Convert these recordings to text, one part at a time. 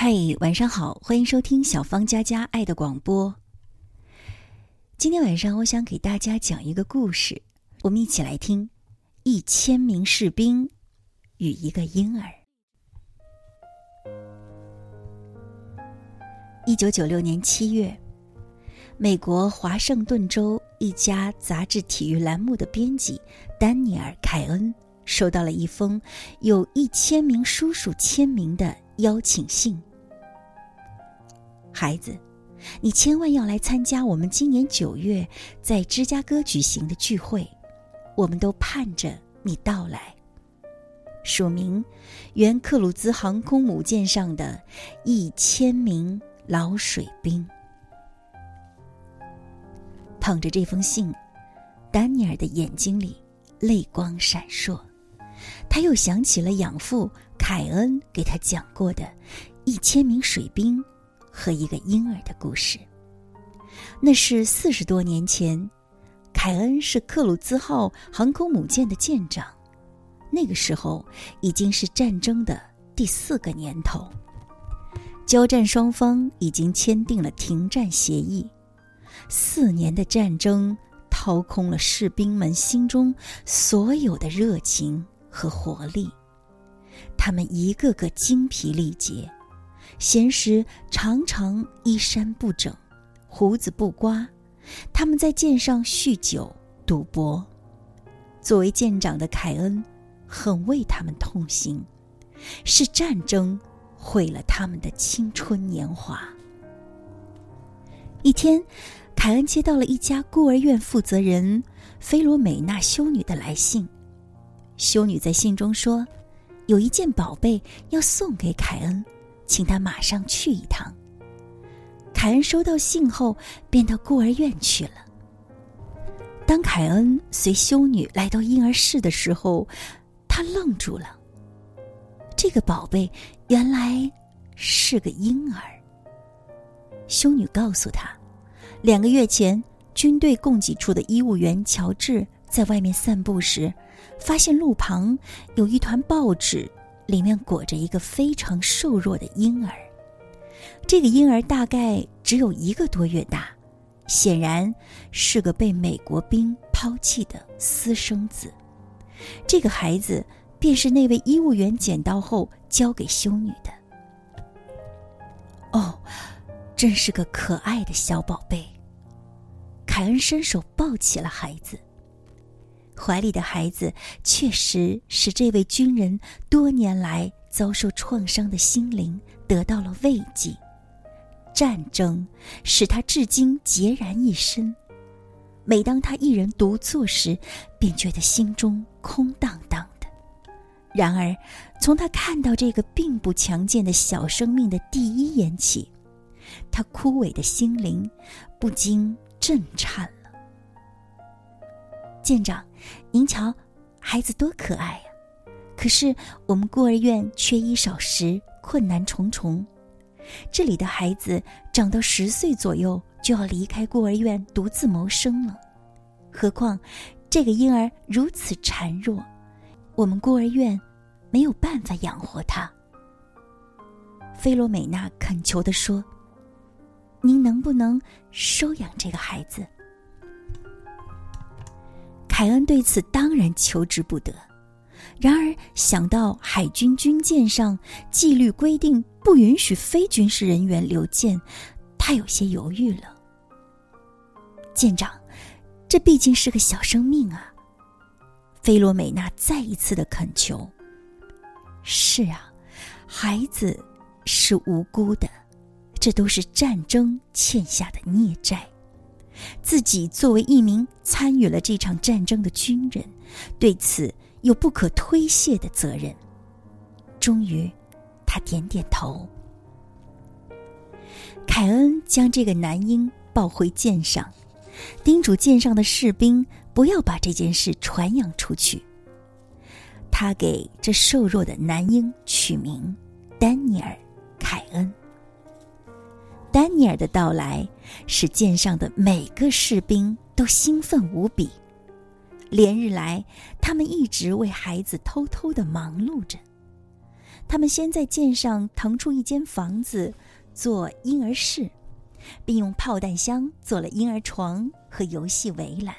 嗨，晚上好，欢迎收听小芳佳佳爱的广播。今天晚上，我想给大家讲一个故事，我们一起来听：一千名士兵与一个婴儿。一九九六年七月，美国华盛顿州一家杂志体育栏目的编辑丹尼尔·凯恩收到了一封有一千名叔叔签名的邀请信。孩子，你千万要来参加我们今年九月在芝加哥举行的聚会，我们都盼着你到来。署名：原克鲁兹航空母舰上的一千名老水兵。捧着这封信，丹尼尔的眼睛里泪光闪烁。他又想起了养父凯恩给他讲过的一千名水兵。和一个婴儿的故事。那是四十多年前，凯恩是克鲁兹号航空母舰的舰长。那个时候已经是战争的第四个年头，交战双方已经签订了停战协议。四年的战争掏空了士兵们心中所有的热情和活力，他们一个个精疲力竭。闲时常常衣衫不整，胡子不刮，他们在舰上酗酒赌博。作为舰长的凯恩，很为他们痛心，是战争毁了他们的青春年华。一天，凯恩接到了一家孤儿院负责人菲罗美娜修女的来信。修女在信中说，有一件宝贝要送给凯恩。请他马上去一趟。凯恩收到信后，便到孤儿院去了。当凯恩随修女来到婴儿室的时候，他愣住了。这个宝贝原来是个婴儿。修女告诉他，两个月前，军队供给处的医务员乔治在外面散步时，发现路旁有一团报纸。里面裹着一个非常瘦弱的婴儿，这个婴儿大概只有一个多月大，显然是个被美国兵抛弃的私生子。这个孩子便是那位医务员捡到后交给修女的。哦，真是个可爱的小宝贝。凯恩伸手抱起了孩子。怀里的孩子确实使这位军人多年来遭受创伤的心灵得到了慰藉。战争使他至今孑然一身，每当他一人独坐时，便觉得心中空荡荡的。然而，从他看到这个并不强健的小生命的第一眼起，他枯萎的心灵不禁震颤了。舰长，您瞧，孩子多可爱呀！可是我们孤儿院缺衣少食，困难重重。这里的孩子长到十岁左右就要离开孤儿院独自谋生了，何况这个婴儿如此孱弱，我们孤儿院没有办法养活他。菲罗美娜恳求地说：“您能不能收养这个孩子？”凯恩对此当然求之不得，然而想到海军军舰上纪律规定不允许非军事人员留舰，他有些犹豫了。舰长，这毕竟是个小生命啊！菲罗美娜再一次的恳求。是啊，孩子是无辜的，这都是战争欠下的孽债。自己作为一名参与了这场战争的军人，对此有不可推卸的责任。终于，他点点头。凯恩将这个男婴抱回舰上，叮嘱舰上的士兵不要把这件事传扬出去。他给这瘦弱的男婴取名丹尼尔·尼尔的到来使舰上的每个士兵都兴奋无比。连日来，他们一直为孩子偷偷的忙碌着。他们先在舰上腾出一间房子做婴儿室，并用炮弹箱做了婴儿床和游戏围栏。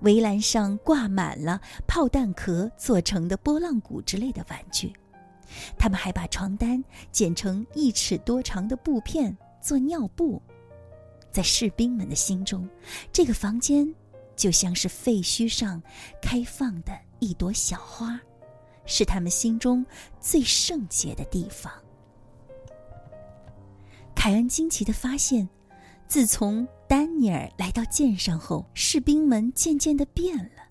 围栏上挂满了炮弹壳做成的拨浪鼓之类的玩具。他们还把床单剪成一尺多长的布片做尿布。在士兵们的心中，这个房间就像是废墟上开放的一朵小花，是他们心中最圣洁的地方。凯恩惊奇地发现，自从丹尼尔来到舰上后，士兵们渐渐地变了，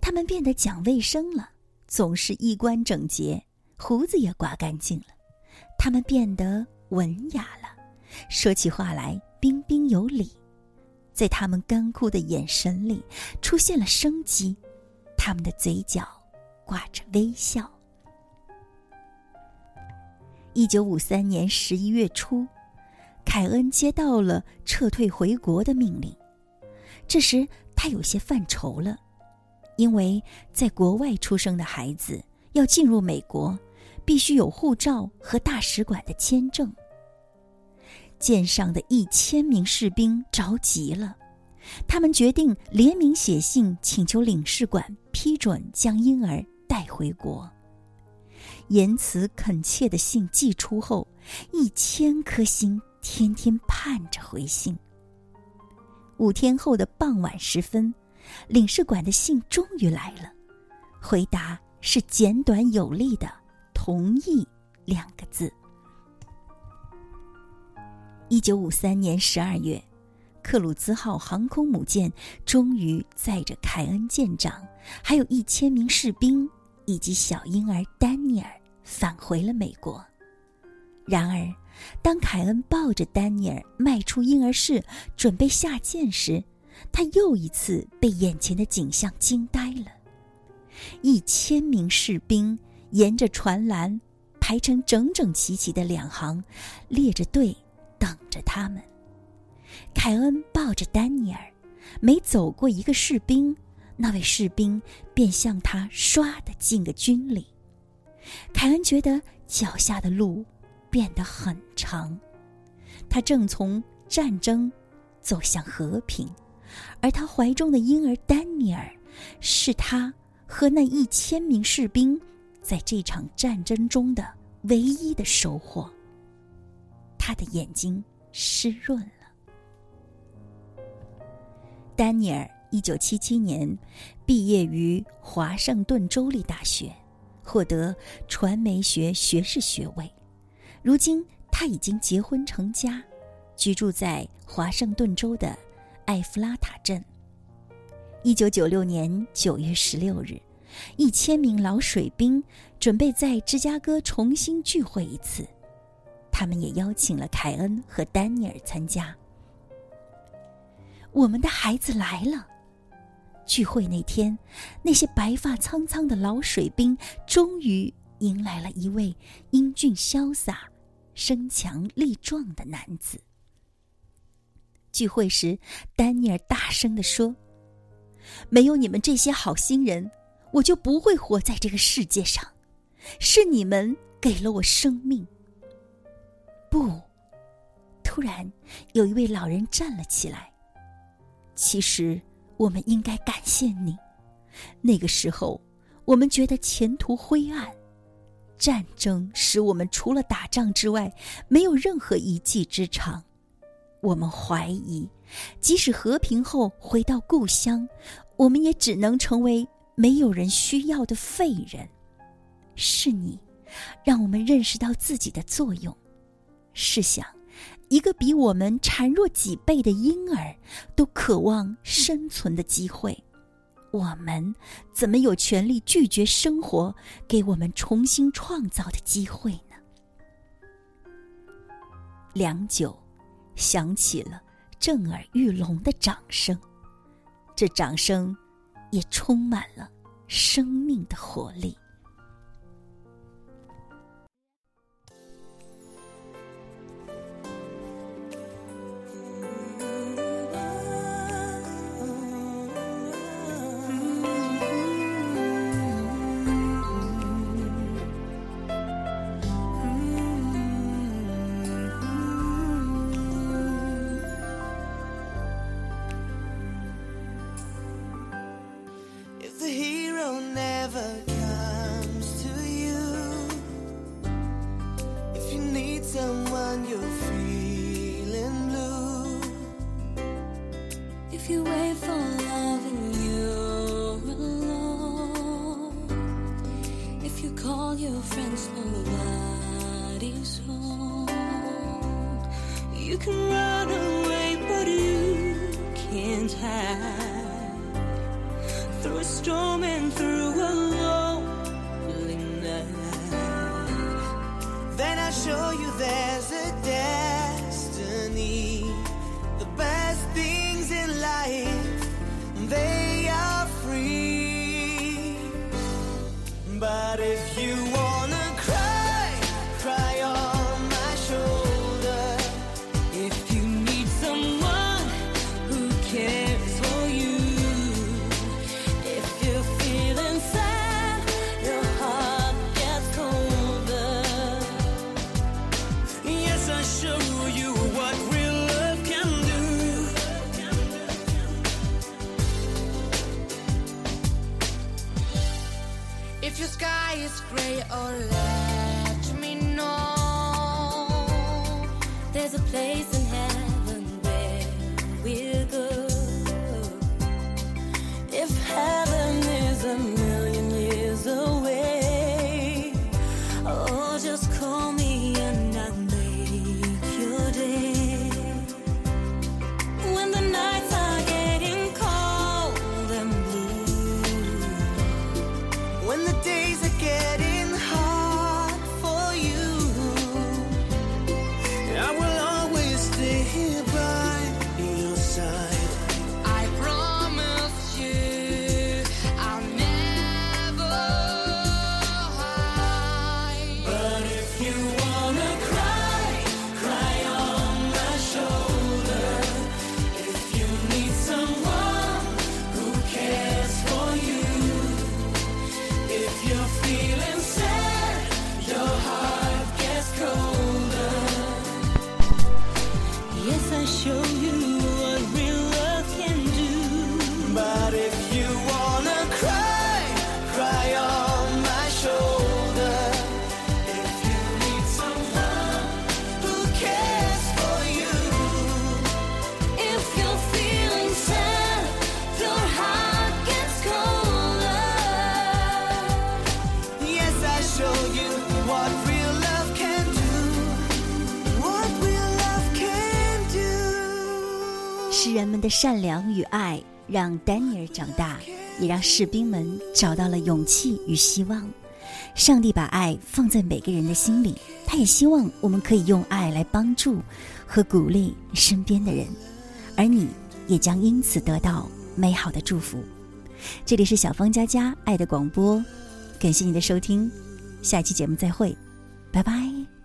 他们变得讲卫生了，总是衣冠整洁，胡子也刮干净了，他们变得文雅了，说起话来。彬彬有礼，在他们干枯的眼神里出现了生机，他们的嘴角挂着微笑。一九五三年十一月初，凯恩接到了撤退回国的命令。这时他有些犯愁了，因为在国外出生的孩子要进入美国，必须有护照和大使馆的签证。舰上的一千名士兵着急了，他们决定联名写信请求领事馆批准将婴儿带回国。言辞恳切的信寄出后，一千颗心天天盼着回信。五天后的傍晚时分，领事馆的信终于来了，回答是简短有力的“同意”两个字。一九五三年十二月，克鲁兹号航空母舰终于载着凯恩舰长，还有一千名士兵以及小婴儿丹尼尔返回了美国。然而，当凯恩抱着丹尼尔迈出婴儿室准备下舰时，他又一次被眼前的景象惊呆了：一千名士兵沿着船栏排成整整齐齐的两行，列着队。等着他们。凯恩抱着丹尼尔，每走过一个士兵，那位士兵便向他唰的进个军礼。凯恩觉得脚下的路变得很长，他正从战争走向和平，而他怀中的婴儿丹尼尔，是他和那一千名士兵在这场战争中的唯一的收获。他的眼睛湿润了。丹尼尔一九七七年毕业于华盛顿州立大学，获得传媒学学士学位。如今他已经结婚成家，居住在华盛顿州的艾弗拉塔镇。一九九六年九月十六日，一千名老水兵准备在芝加哥重新聚会一次。他们也邀请了凯恩和丹尼尔参加。我们的孩子来了。聚会那天，那些白发苍苍的老水兵终于迎来了一位英俊潇洒、身强力壮的男子。聚会时，丹尼尔大声地说：“没有你们这些好心人，我就不会活在这个世界上。是你们给了我生命。”不，突然有一位老人站了起来。其实我们应该感谢你。那个时候，我们觉得前途灰暗，战争使我们除了打仗之外没有任何一技之长。我们怀疑，即使和平后回到故乡，我们也只能成为没有人需要的废人。是你，让我们认识到自己的作用。试想，一个比我们孱弱几倍的婴儿都渴望生存的机会，我们怎么有权利拒绝生活给我们重新创造的机会呢？良久，响起了震耳欲聋的掌声，这掌声也充满了生命的活力。Someone you're feeling blue. If you wait for show you there's When the days are getting 们的善良与爱让丹尼尔长大，也让士兵们找到了勇气与希望。上帝把爱放在每个人的心里，他也希望我们可以用爱来帮助和鼓励身边的人，而你也将因此得到美好的祝福。这里是小芳佳佳爱的广播，感谢你的收听，下期节目再会，拜拜。